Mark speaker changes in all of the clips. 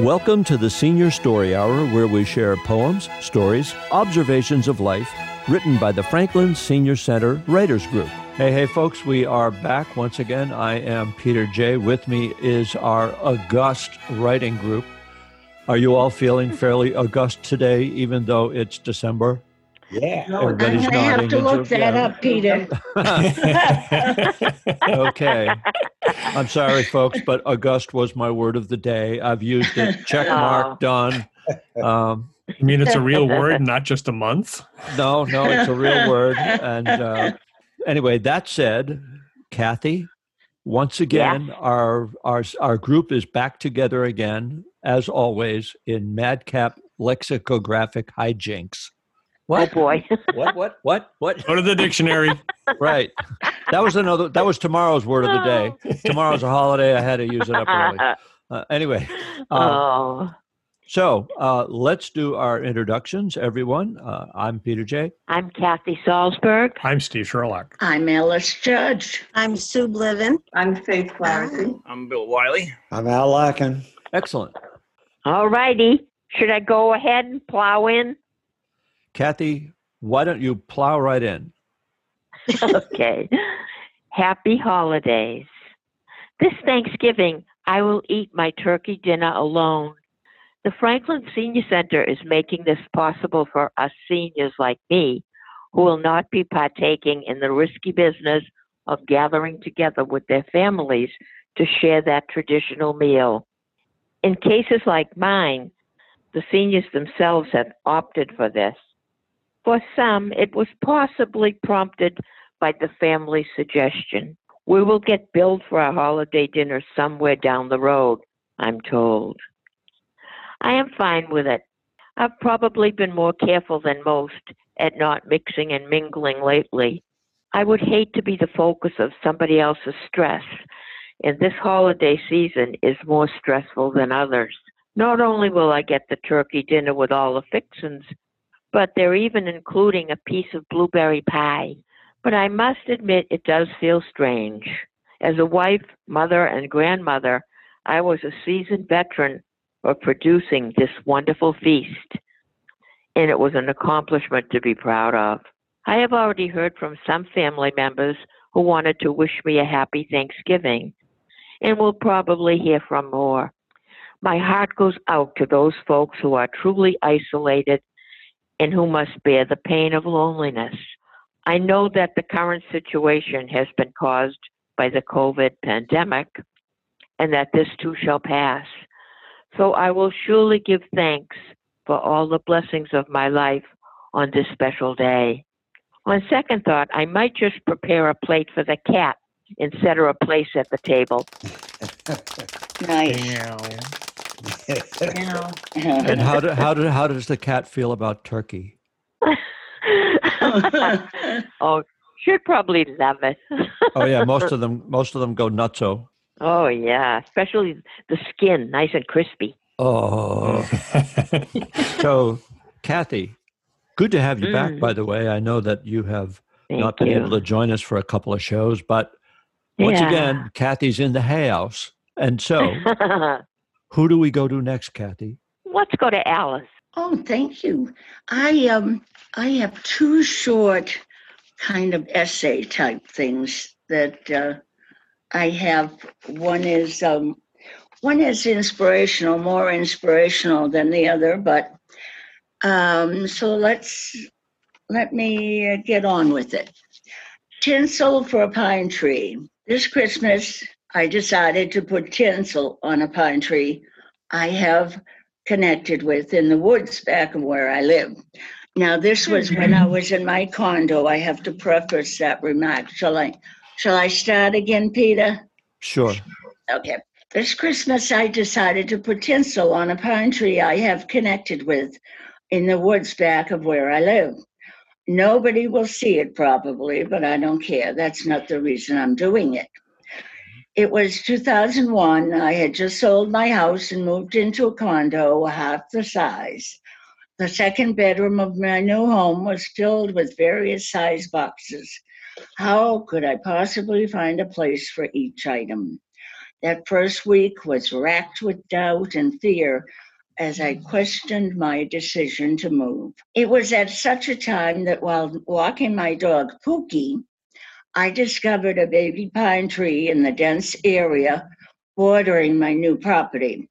Speaker 1: Welcome to the Senior Story Hour, where we share poems, stories, observations of life written by the Franklin Senior Center Writers Group. Hey, hey, folks, we are back once again. I am Peter J. With me is our august writing group. Are you all feeling fairly august today, even though it's December?
Speaker 2: Yeah.
Speaker 1: Everybody's
Speaker 3: I'm gonna have to look that
Speaker 1: yeah.
Speaker 3: up, Peter.
Speaker 1: okay. I'm sorry, folks, but August was my word of the day. I've used it. Check mark, done. Um,
Speaker 4: You mean it's a real word, not just a month?
Speaker 1: no, no, it's a real word. And uh, anyway, that said, Kathy, once again, our our our group is back together again, as always, in madcap lexicographic hijinks.
Speaker 5: Oh
Speaker 1: What?
Speaker 5: boy.
Speaker 1: What? What? What? What?
Speaker 4: Go to the dictionary.
Speaker 1: Right. That was another. That was tomorrow's word of the day. Tomorrow's a holiday. I had to use it up early. Uh, anyway, uh,
Speaker 5: oh,
Speaker 1: so uh, let's do our introductions, everyone. Uh, I'm Peter J.
Speaker 5: I'm Kathy Salzberg.
Speaker 4: I'm Steve Sherlock.
Speaker 3: I'm Alice Judge.
Speaker 6: I'm Sue Bliven.
Speaker 7: I'm Faith Flaherty.
Speaker 2: I'm Bill Wiley.
Speaker 8: I'm Al Larkin.
Speaker 1: Excellent.
Speaker 5: All righty. Should I go ahead and plow in?
Speaker 1: Kathy, why don't you plow right in?
Speaker 5: okay. Happy holidays. This Thanksgiving, I will eat my turkey dinner alone. The Franklin Senior Center is making this possible for us seniors like me who will not be partaking in the risky business of gathering together with their families to share that traditional meal. In cases like mine, the seniors themselves have opted for this. For some, it was possibly prompted by the family suggestion. We will get billed for a holiday dinner somewhere down the road, I'm told. I am fine with it. I've probably been more careful than most at not mixing and mingling lately. I would hate to be the focus of somebody else's stress, and this holiday season is more stressful than others. Not only will I get the turkey dinner with all the fixins, but they're even including a piece of blueberry pie. But I must admit it does feel strange. As a wife, mother, and grandmother, I was a seasoned veteran of producing this wonderful feast, and it was an accomplishment to be proud of. I have already heard from some family members who wanted to wish me a happy Thanksgiving, and will probably hear from more. My heart goes out to those folks who are truly isolated and who must bear the pain of loneliness. I know that the current situation has been caused by the COVID pandemic and that this too shall pass. So I will surely give thanks for all the blessings of my life on this special day. On second thought, I might just prepare a plate for the cat and set her a place at the table.
Speaker 3: Nice.
Speaker 1: And how do, how do, how does the cat feel about turkey?
Speaker 5: oh, she'd probably love it.
Speaker 1: Oh yeah, most of them most of them go nutso.
Speaker 5: Oh yeah, especially the skin, nice and crispy.
Speaker 1: Oh. So, Kathy, good to have you back.
Speaker 5: Mm.
Speaker 1: By the way, I know that you have
Speaker 5: Thank
Speaker 1: not been
Speaker 5: you.
Speaker 1: able to join us for a couple of shows, but once
Speaker 5: Yeah.
Speaker 1: again, Kathy's in the hay house. And so, who do we go to next, Kathy?
Speaker 5: Let's go to Alice.
Speaker 3: Oh, thank you. I um I have two short kind of essay type things that uh, I have. One is um one is inspirational, more inspirational than the other, but um so let's let me uh, get on with it. Tinsel for a pine tree. This Christmas, I decided to put tinsel on a pine tree I have connected with in the woods back of where I live. Now, this was hmm. when I was in my condo. I have to preface that remark. Shall I? Shall I start again, Peter?
Speaker 1: Sure.
Speaker 3: Okay. This Christmas, I decided to put tinsel on a pine tree I have connected with in the woods back of where I live. Nobody will see it probably, but I don't care. That's not the reason I'm doing it. It was 2001. I had just sold my house and moved into a condo half the size. The second bedroom of my new home was filled with various size boxes. How could I possibly find a place for each item? That first week was racked with doubt and fear as I questioned my decision to move. It was at such a time that while walking my dog Pookie, I discovered a baby pine tree in the dense area bordering my new property.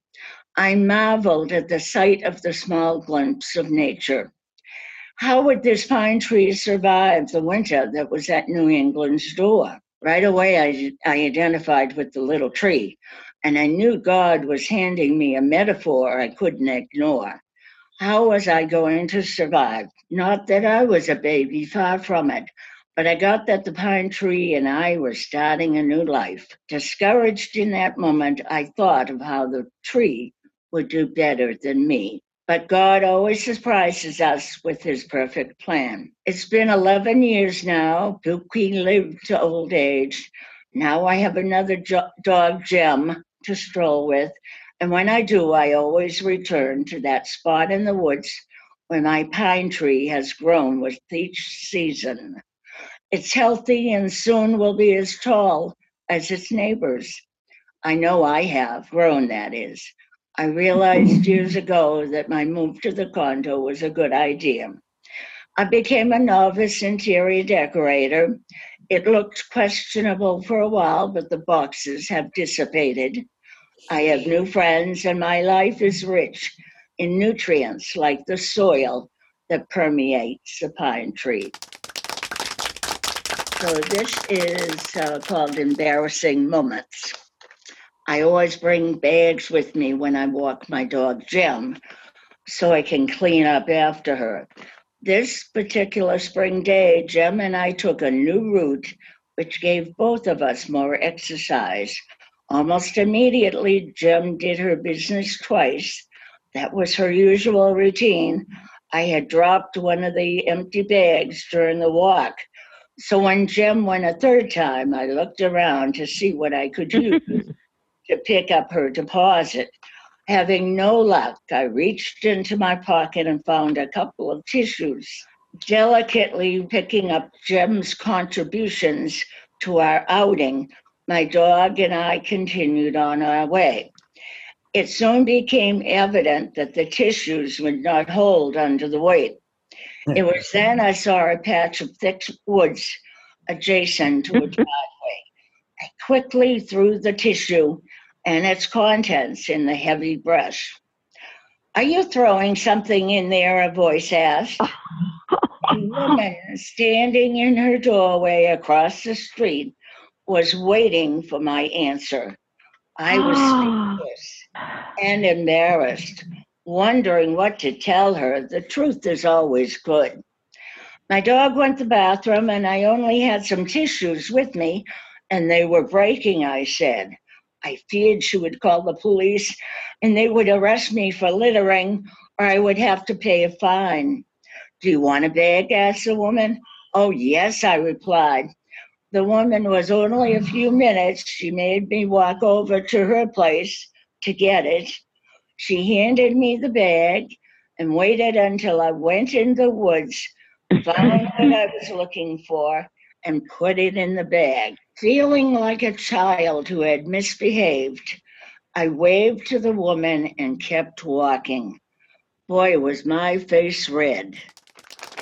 Speaker 3: I marveled at the sight of the small glimpse of nature. How would this pine tree survive the winter that was at New England's door? Right away, I, I identified with the little tree, and I knew God was handing me a metaphor I couldn't ignore. How was I going to survive? Not that I was a baby, far from it, but I got that the pine tree and I were starting a new life. Discouraged in that moment, I thought of how the tree would do better than me. But God always surprises us with his perfect plan. It's been 11 years now. Pookie lived to old age. Now I have another jo- dog, Gem, to stroll with. And when I do, I always return to that spot in the woods where my pine tree has grown with each season. It's healthy and soon will be as tall as its neighbors. I know I have grown, that is. I realized years ago that my move to the condo was a good idea. I became a novice interior decorator. It looked questionable for a while, but the boxes have dissipated. I have new friends, and my life is rich in nutrients like the soil that permeates the pine tree. So, this is uh, called Embarrassing Moments. I always bring bags with me when I walk my dog Gem so I can clean up after her. This particular spring day, Gem and I took a new route which gave both of us more exercise. Almost immediately, Gem did her business twice. That was her usual routine. I had dropped one of the empty bags during the walk. So when Gem went a third time, I looked around to see what I could use to pick up her deposit. Having no luck, I reached into my pocket and found a couple of tissues. Delicately picking up Gem's contributions to our outing, my dog and I continued on our way. It soon became evident that the tissues would not hold under the weight. It was then I saw a patch of thick woods adjacent to a mm-hmm. driveway. I quickly threw the tissue and its contents in the heavy brush. Are you throwing something in there? A voice asked. A woman standing in her doorway across the street was waiting for my answer. I was speechless and embarrassed, wondering what to tell her. The truth is always good. My dog went to the bathroom, and I only had some tissues with me, and they were breaking, I said. I feared she would call the police and they would arrest me for littering, or I would have to pay a fine. Do you want a bag? asked the woman. Oh, yes, I replied. The woman was only a few minutes. She made me walk over to her place to get it. She handed me the bag and waited until I went in the woods, found what I was looking for, and put it in the bag. Feeling like a child who had misbehaved, I waved to the woman and kept walking. Boy, was my face red.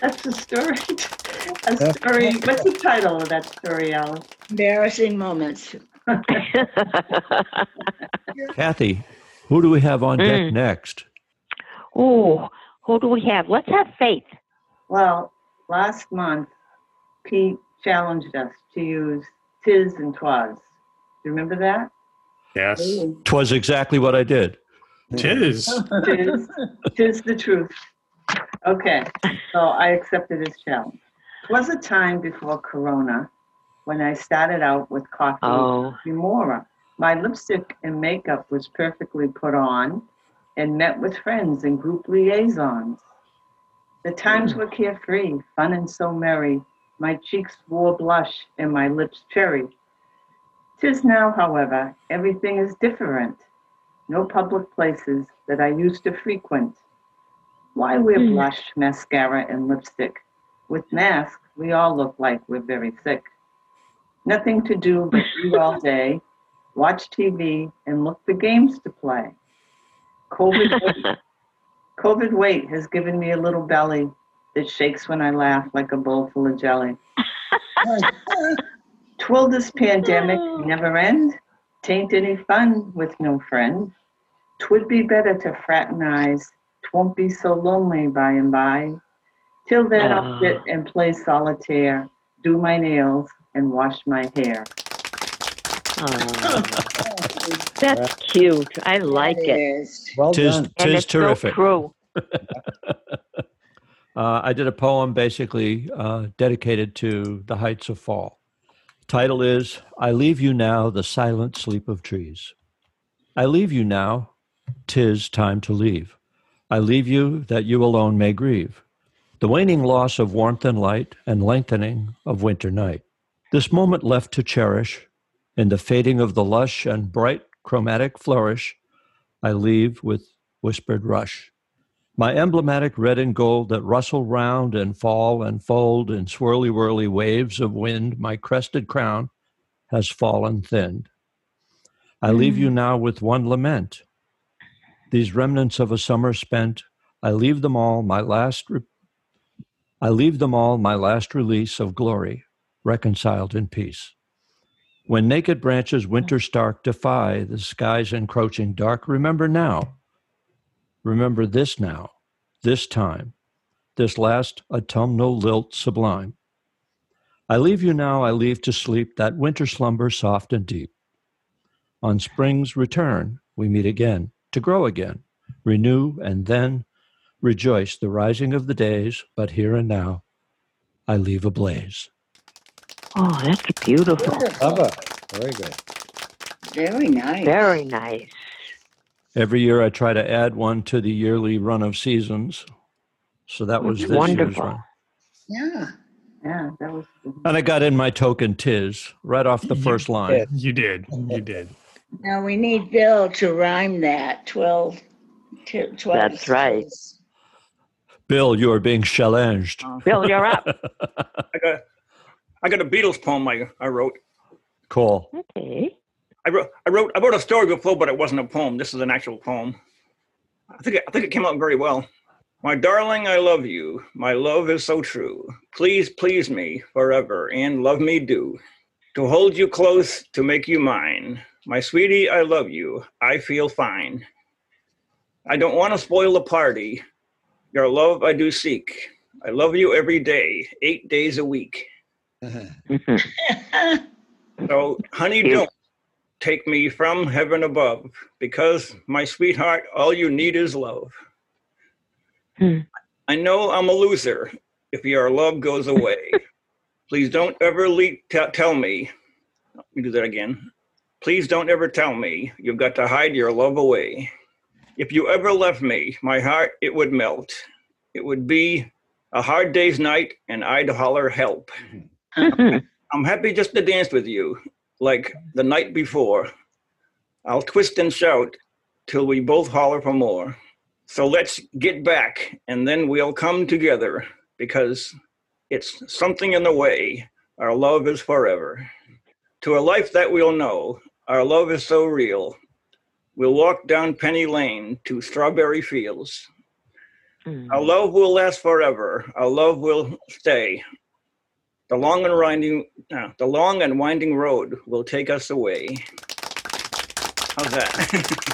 Speaker 2: That's a story. A story. What's the title of that story, Alice?
Speaker 3: Embarrassing moments.
Speaker 1: Kathy, who do we have on deck
Speaker 5: Mm.
Speaker 1: next?
Speaker 5: Oh, who do we have? Let's have Faith.
Speaker 2: Well, last month, Pete challenged us to use tis and twas. Do you remember that?
Speaker 4: Yes.
Speaker 1: Twas exactly what I did.
Speaker 4: Tis.
Speaker 2: Tis, tis the truth. Okay, so I accepted his challenge. It was a time before Corona when I started out with coffee
Speaker 5: Oh.
Speaker 2: Remora. My lipstick and makeup was perfectly put on and met with friends and group liaisons. The times were carefree, fun and so merry. My cheeks wore blush and my lips cherry. Tis now, however, everything is different. No public places that I used to frequent. Why wear
Speaker 5: Hmm.
Speaker 2: blush, mascara, and lipstick? With masks, we all look like we're very sick. Nothing to do but eat all day, watch TV, and look for games to play. COVID weight, COVID weight has given me a little belly that shakes when I laugh like a bowl full of jelly. Twill this pandemic never end? Tain't any fun with no friend. Twould be better to fraternize. Twon't be so lonely by and by. Till then, I'll
Speaker 5: Ah.
Speaker 2: sit and play solitaire, do my nails, and wash my hair.
Speaker 5: Oh, that's cute. I like
Speaker 3: That
Speaker 5: it.
Speaker 3: is.
Speaker 6: Well
Speaker 1: Tis,
Speaker 6: done.
Speaker 5: And
Speaker 1: tis
Speaker 5: it's so
Speaker 1: terrific.
Speaker 5: true.
Speaker 1: Uh, I did a poem basically uh, dedicated to the heights of fall. Title is I Leave You Now, the Silent Sleep of Trees. I leave you now, tis time to leave. I leave you that you alone may grieve. The waning loss of warmth and light and lengthening of winter night. This moment left to cherish, in the fading of the lush and bright chromatic flourish, I leave with whispered rush. My emblematic red and gold that rustle round and fall and fold in swirly whirly waves of wind, my crested crown has fallen thinned. I leave you mm. now with one lament. These remnants of a summer spent, I leave them all my last re- I leave them all my last release of glory, reconciled in peace. When naked branches winter stark defy the sky's encroaching dark, remember now Remember this now, this time, this last autumnal lilt sublime. I leave you now, I leave to sleep that winter slumber soft and deep. On spring's return, we meet again to grow again, renew, and then rejoice the rising of the days. But here and now, I leave ablaze.
Speaker 5: Oh, that's beautiful.
Speaker 6: Clever. Very good.
Speaker 3: Very nice.
Speaker 5: Very nice.
Speaker 1: Every year, I try to add one to the yearly run of seasons. So that was this year's
Speaker 5: Wonderful.
Speaker 1: run.
Speaker 3: Yeah.
Speaker 2: Yeah, that was.
Speaker 1: And I got in my token tis right off the first line.
Speaker 6: did.
Speaker 4: You did. You did.
Speaker 3: Now we need Bill to rhyme that 12. t- 12
Speaker 5: That's right.
Speaker 1: Bill, you are being challenged.
Speaker 5: Bill, you're up.
Speaker 7: I got I got a Beatles poem I, I wrote.
Speaker 1: Cool.
Speaker 5: Okay.
Speaker 7: I wrote I wrote I wrote a story before, but it wasn't a poem. This is an actual poem. I think I think it came out very well. My darling, I love you. My love is so true. Please please me forever and love me do. To hold you close, to make you mine. My sweetie, I love you. I feel fine. I don't want to spoil the party. Your love I do seek. I love you every day, eight days a week.
Speaker 5: Mhm.
Speaker 7: So, honey, don't take me from heaven above because, my sweetheart, all you need is love.
Speaker 5: Hmm.
Speaker 7: I know I'm a loser if your love goes away. Please don't ever le- t- tell me. Let me do that again. Please don't ever tell me you've got to hide your love away. If you ever left me, my heart, it would melt. It would be a hard day's night, and I'd holler help. I'm happy just to dance with you, like the night before. I'll twist and shout till we both holler for more. So let's get back and then we'll come together because it's something in the way. Our love is forever. To a life that we'll know, our love is so real. We'll walk down Penny Lane to Strawberry Fields.
Speaker 5: Mm.
Speaker 7: Our love will last forever. Our love will stay. The long and winding, uh, the long and winding road will take us away. How's that?
Speaker 5: Oh,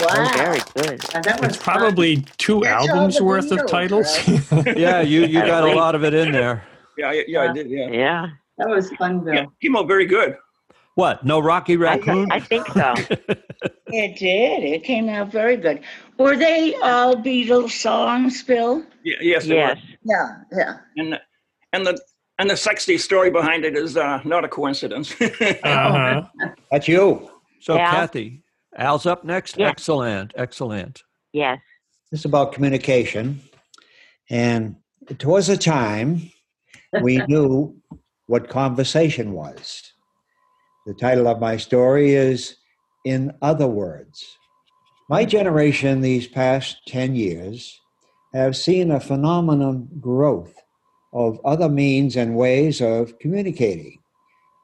Speaker 3: Wow.
Speaker 5: very good.
Speaker 2: That was
Speaker 4: It's probably two
Speaker 3: That's all
Speaker 4: albums
Speaker 3: the
Speaker 4: worth of
Speaker 3: Beatles,
Speaker 4: titles.
Speaker 1: Yeah, you, you got a lot of it in there.
Speaker 7: yeah, I- yeah, I did. Yeah.
Speaker 5: Yeah.
Speaker 2: That was fun, Bill.
Speaker 7: yeah, came out very good.
Speaker 1: What? No Rocky
Speaker 5: I,
Speaker 1: Raccoon?
Speaker 5: I think so.
Speaker 3: It did. It came out very good. Were they all Beatles songs, Bill?
Speaker 7: Yeah, yes, it
Speaker 5: yes.
Speaker 7: was.
Speaker 3: Yeah, yeah.
Speaker 7: And and the and the sexy story behind it is uh, not a coincidence.
Speaker 4: Uh-huh.
Speaker 6: That's you.
Speaker 1: so,
Speaker 5: Al?
Speaker 1: Kathy, Al's up next.
Speaker 5: Yeah.
Speaker 1: Excellent. Excellent.
Speaker 5: Yes.
Speaker 6: This is about communication. And it was a time we knew what conversation was. The title of my story is In Other Words. My generation, these past 10 years, have seen a phenomenon growth of other means and ways of communicating,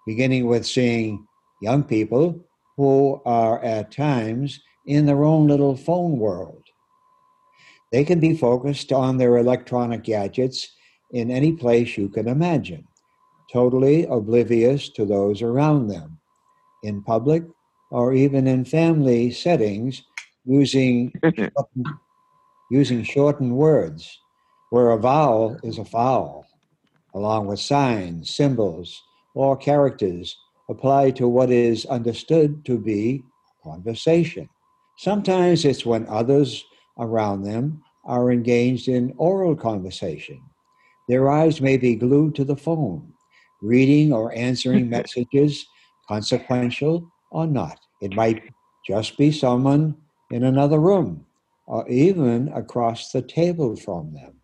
Speaker 6: beginning with seeing young people who are at times in their own little phone world. They can be focused on their electronic gadgets in any place you can imagine, totally oblivious to those around them, in public or even in family settings, using using shortened words, where a vowel is a foul, along with signs, symbols, or characters apply to what is understood to be conversation. Sometimes it's when others around them are engaged in oral conversation. Their eyes may be glued to the phone, reading or answering messages, consequential or not. It might just be someone in another room or even across the table from them.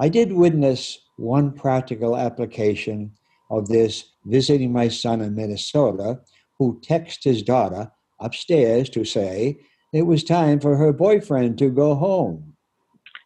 Speaker 6: I did witness one practical application of this visiting my son in Minnesota, who texted his daughter upstairs to say it was time for her boyfriend to go home.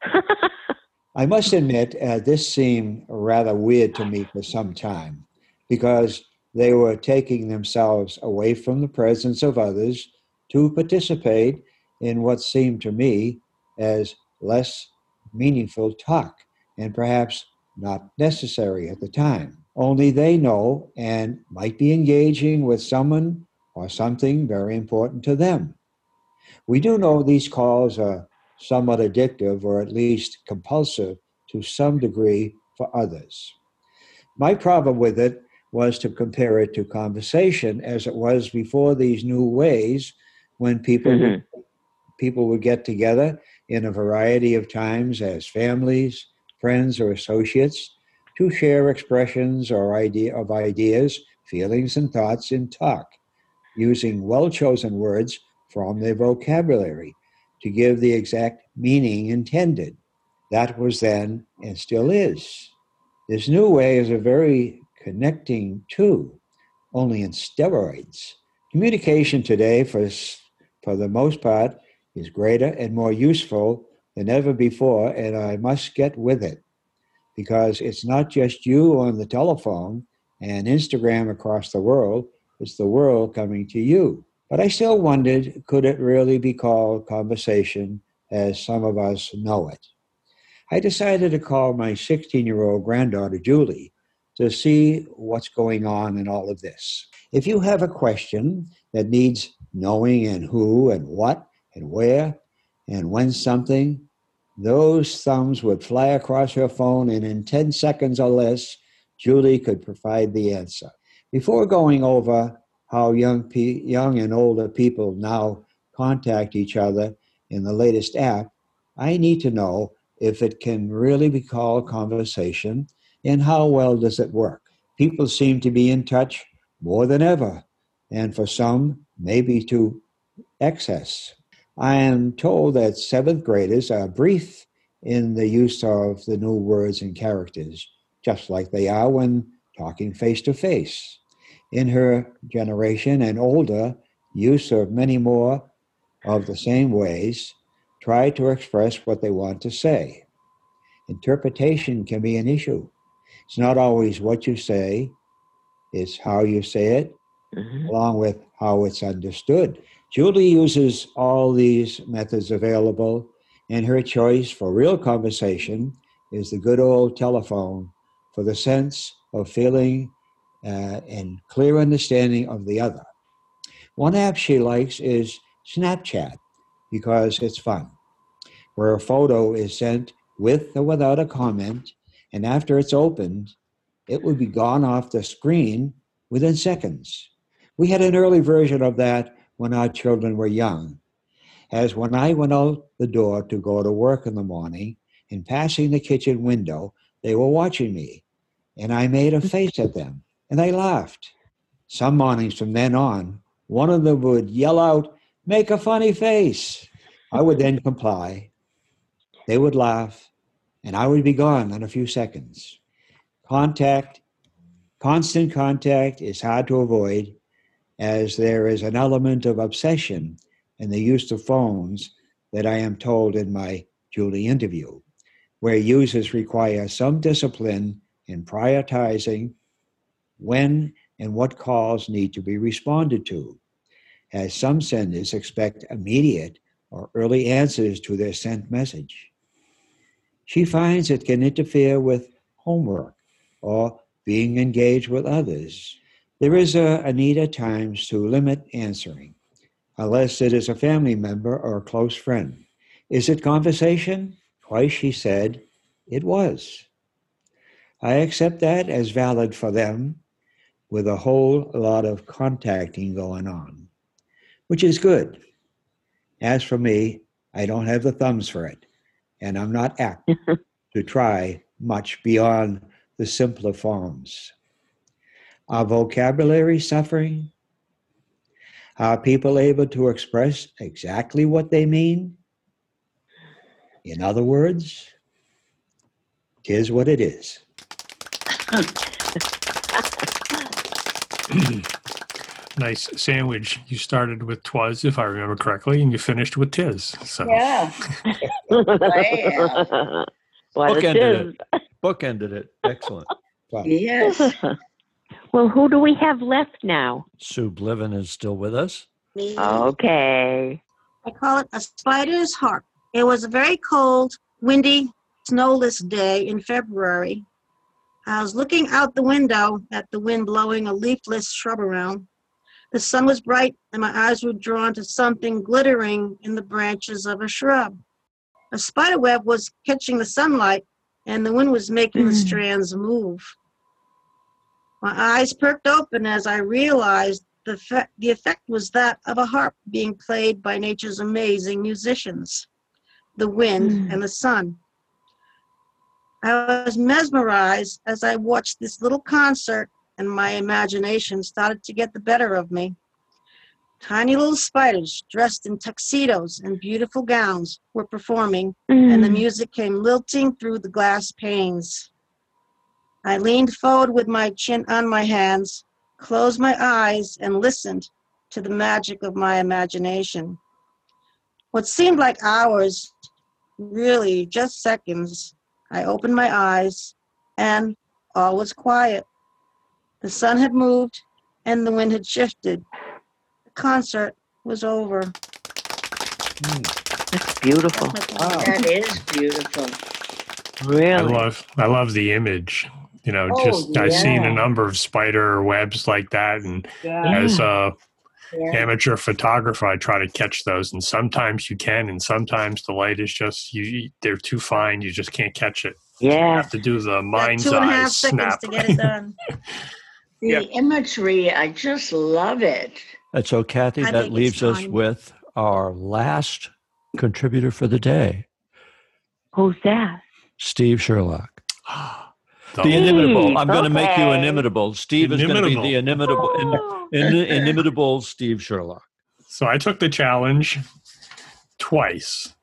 Speaker 6: I must admit, uh, this seemed rather weird to me for some time because they were taking themselves away from the presence of others to participate in what seemed to me as less meaningful talk and perhaps not necessary at the time. Only they know and might be engaging with someone or something very important to them. We do know these calls are somewhat addictive or at least compulsive to some degree for others. My problem with it was to compare it to conversation as it was before these new ways when people
Speaker 5: Mhm.
Speaker 6: people would get together in a variety of times as families, friends, or associates to share expressions or idea of ideas, feelings, and thoughts in talk, using well chosen words from their vocabulary to give the exact meaning intended. That was then and still is. This new way is a very connecting tool, only in steroids. Communication today, for, for the most part, is greater and more useful than ever before, and I must get with it because it's not just you on the telephone and Instagram across the world, it's the world coming to you. But I still wondered could it really be called conversation as some of us know it? I decided to call my 16 year old granddaughter, Julie, to see what's going on in all of this. If you have a question that needs knowing and who and what and where and when something, those thumbs would fly across her phone, and in 10 seconds or less, Julie could provide the answer. Before going over how young, pe- young and older people now contact each other in the latest app, I need to know if it can really be called conversation and how well does it work. People seem to be in touch more than ever, and for some, maybe to excess. I am told that seventh graders are brief in the use of the new words and characters, just like they are when talking face to face. In her generation and older, use of many more of the same ways try to express what they want to say. Interpretation can be an issue. It's not always what you say, it's how you say it,
Speaker 5: Mhm.
Speaker 6: along with how it's understood. Julie uses all these methods available, and her choice for real conversation is the good old telephone for the sense of feeling uh, and clear understanding of the other. One app she likes is Snapchat because it's fun, where a photo is sent with or without a comment, and after it's opened, it would be gone off the screen within seconds. We had an early version of that when our children were young. As when I went out the door to go to work in the morning, in passing the kitchen window, they were watching me, and I made a face at them, and they laughed. Some mornings from then on, one of them would yell out, Make a funny face. I would then comply. They would laugh, and I would be gone in a few seconds. Contact, constant contact is hard to avoid as there is an element of obsession in the use of phones that I am told in my Julie interview, where users require some discipline in prioritizing when and what calls need to be responded to. as some senders expect immediate or early answers to their sent message. She finds it can interfere with homework or being engaged with others. There is a, need at times to limit answering, unless it is a family member or a close friend. Is it conversation? Twice she said it was. I accept that as valid for them with a whole lot of contacting going on, which is good. As for me, I don't have the thumbs for it, and I'm not apt to try much beyond the simpler forms. Are vocabulary suffering? Are people able to express exactly what they mean? In other words, tis what it is.
Speaker 4: nice sandwich. You started with twas, if I remember correctly, and you finished with tis. So
Speaker 3: Yeah. Wow.
Speaker 5: what it
Speaker 1: Bookended
Speaker 5: is.
Speaker 1: it. Bookended it. Excellent.
Speaker 6: Well,
Speaker 3: Yes.
Speaker 5: well, who do we have left now?
Speaker 1: Sue Bliven is still with us.
Speaker 8: Me.
Speaker 5: Okay.
Speaker 8: I call it a spider's heart. It was a very cold, windy, snowless day in February. I was looking out the window at the wind blowing a leafless shrub around. The sun was bright, and my eyes were drawn to something glittering in the branches of a shrub. A spider web was catching the sunlight, and the wind was making the
Speaker 5: Mm.
Speaker 8: strands move. My eyes perked open as I realized the, fe- the effect was that of a harp being played by nature's amazing musicians, the wind
Speaker 5: Mm.
Speaker 8: and the sun. I was mesmerized as I watched this little concert, and my imagination started to get the better of me. Tiny little spiders dressed in tuxedos and beautiful gowns were performing, and the
Speaker 5: Mm.
Speaker 8: music came lilting through the glass panes. I leaned forward with my chin on my hands, closed my eyes, and listened to the magic of my imagination. What seemed like hours, really just seconds, I opened my eyes, and all was quiet. The sun had moved, and the wind had shifted. The concert was over. Hmm.
Speaker 5: That's beautiful.
Speaker 6: Wow.
Speaker 3: That is beautiful.
Speaker 4: I
Speaker 5: Really.
Speaker 4: love I love the image. You know,
Speaker 3: Oh,
Speaker 4: just I've seen a number of spider webs like that, and
Speaker 3: Yeah.
Speaker 4: as a
Speaker 3: yeah.
Speaker 4: amateur photographer, I try to catch those, and sometimes you can, and sometimes the light is just you. They're too fine; you just can't catch it. Yeah, You
Speaker 5: Yeah.
Speaker 4: have to do the mind's
Speaker 8: two and a
Speaker 4: eye
Speaker 8: half seconds
Speaker 4: snap.
Speaker 8: to get it done.
Speaker 3: The
Speaker 7: Yeah.
Speaker 3: imagery, I just love it.
Speaker 1: And so, Kathy,
Speaker 8: I
Speaker 1: that leaves us with our last contributor for the day,
Speaker 5: Who's that?
Speaker 1: Steve Sherlock.
Speaker 4: The-
Speaker 1: The inimitable.
Speaker 5: Steve,
Speaker 1: I'm going to make you inimitable. Steve is going to be the inimitable,
Speaker 5: Oh.
Speaker 1: in, in, inimitable Steve Sherlock.
Speaker 4: so I took the challenge twice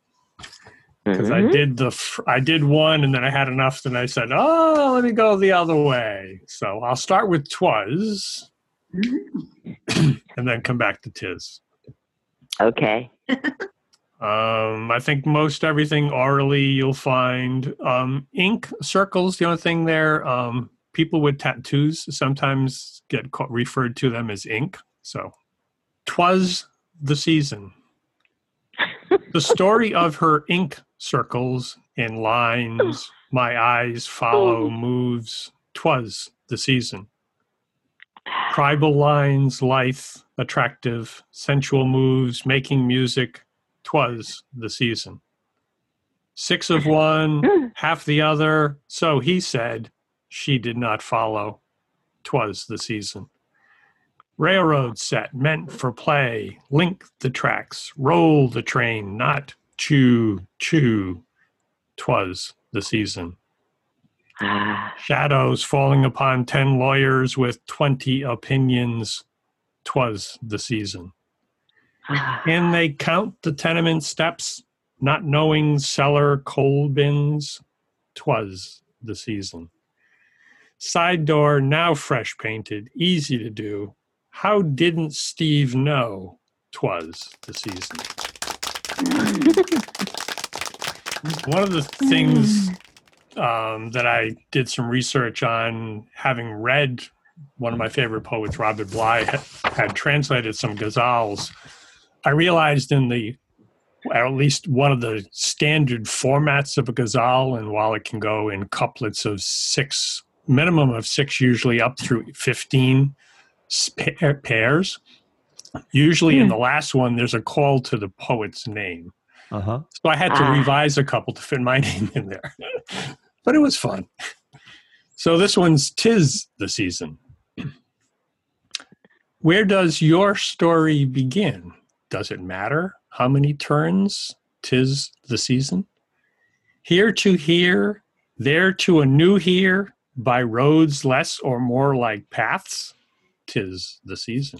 Speaker 4: because I
Speaker 5: Mhm.
Speaker 4: did the I did one, and then I had enough. Then I said, "Oh, let me go the other way." So I'll start with twas, and then come back to tis.
Speaker 5: Okay.
Speaker 4: Um, I think most everything orally you'll find. Um, ink circles, the only thing there. Um, people with tattoos sometimes get referred to them as ink. So, twas the season. the story of her ink circles and lines, my eyes follow moves. Twas the season. Tribal lines, lithe, attractive, sensual moves, making music. Twas the season. Six of one, half the other. So he said, she did not follow. Twas the season. Railroad set meant for play. Link the tracks, roll the train, not chew, chew. Twas the season.
Speaker 5: Ah.
Speaker 4: Shadows falling upon 10 lawyers with 20 opinions. Twas the season.
Speaker 5: Ah.
Speaker 4: And they count the tenement steps, not knowing cellar coal bins. Twas the season. Side door now fresh painted, easy to do. How didn't Steve know? Twas the season. One of the things um, that I did some research on, having read one of my favorite poets, Robert Bly, had, had translated some ghazals. I realized in the or at least one of the standard formats of a ghazal, and while it can go in couplets of six, minimum of six, usually up through 15 pairs, usually in the last one, there's a call to the poet's name.
Speaker 1: Uh huh.
Speaker 4: So I had to
Speaker 5: Ah.
Speaker 4: revise a couple to fit my name in there, but it was fun. So this one's Tis the Season. Where does your story begin? Does it matter how many turns tis the season? Here to here, there to a new here, by roads less or more like paths, tis the season.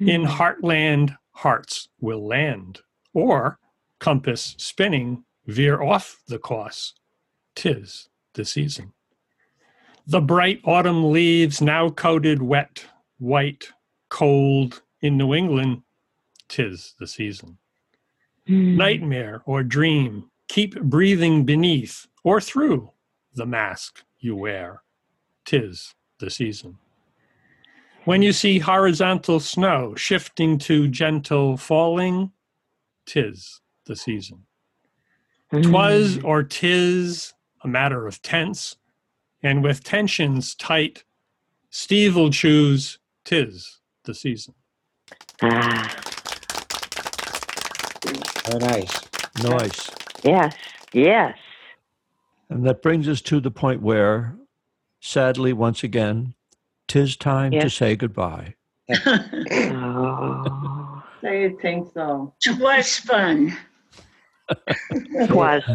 Speaker 4: In hmm. heartland, hearts will land, or compass spinning, veer off the course, tis the season. The bright autumn leaves now coated wet, white, cold in New England, tis the season. Nightmare or dream, keep breathing beneath or through the mask you wear, tis the season. When you see horizontal snow shifting to gentle falling, tis the season. Twas or tis a matter of tense, and with tensions tight, Steve will choose tis the season.
Speaker 5: Ah,
Speaker 6: Very nice.
Speaker 1: Nice.
Speaker 5: yes, yes.
Speaker 1: And that brings us to the point where, sadly, once again, tis time to say goodbye.
Speaker 5: Oh,
Speaker 2: Say you think so.
Speaker 3: It was fun.
Speaker 5: it was.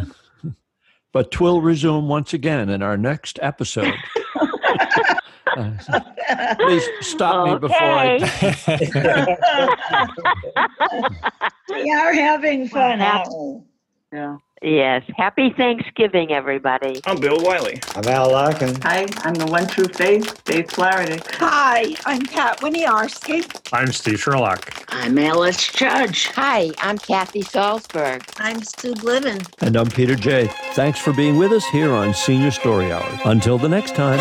Speaker 1: But twill resume once again in our next episode. Please stop me before I.
Speaker 3: We are having fun,
Speaker 5: Wow.
Speaker 2: Yeah.
Speaker 5: Yes. Happy Thanksgiving, everybody.
Speaker 7: I'm Bill Wiley.
Speaker 6: I'm Al Larkin.
Speaker 2: Hi, I'm the one true faith, Faith Flaherty.
Speaker 8: Hi, I'm Pat Winiarski.
Speaker 4: I'm Steve Sherlock.
Speaker 3: I'm Alice Judge.
Speaker 5: Hi, I'm Kathy Salzberg.
Speaker 8: I'm Sue Bliven.
Speaker 1: And I'm Peter J. Thanks for being with us here on Senior Story Hour. Until the next time,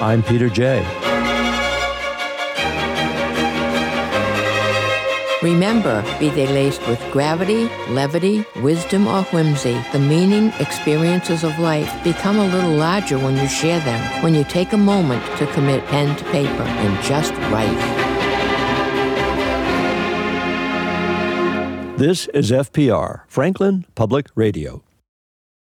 Speaker 1: I'm Peter J.
Speaker 9: Remember, be they laced with gravity, levity, wisdom, or whimsy, the meaning, experiences of life become a little larger when you share them, when you take a moment to commit pen to paper and just write.
Speaker 1: This is FPR, Franklin Public Radio.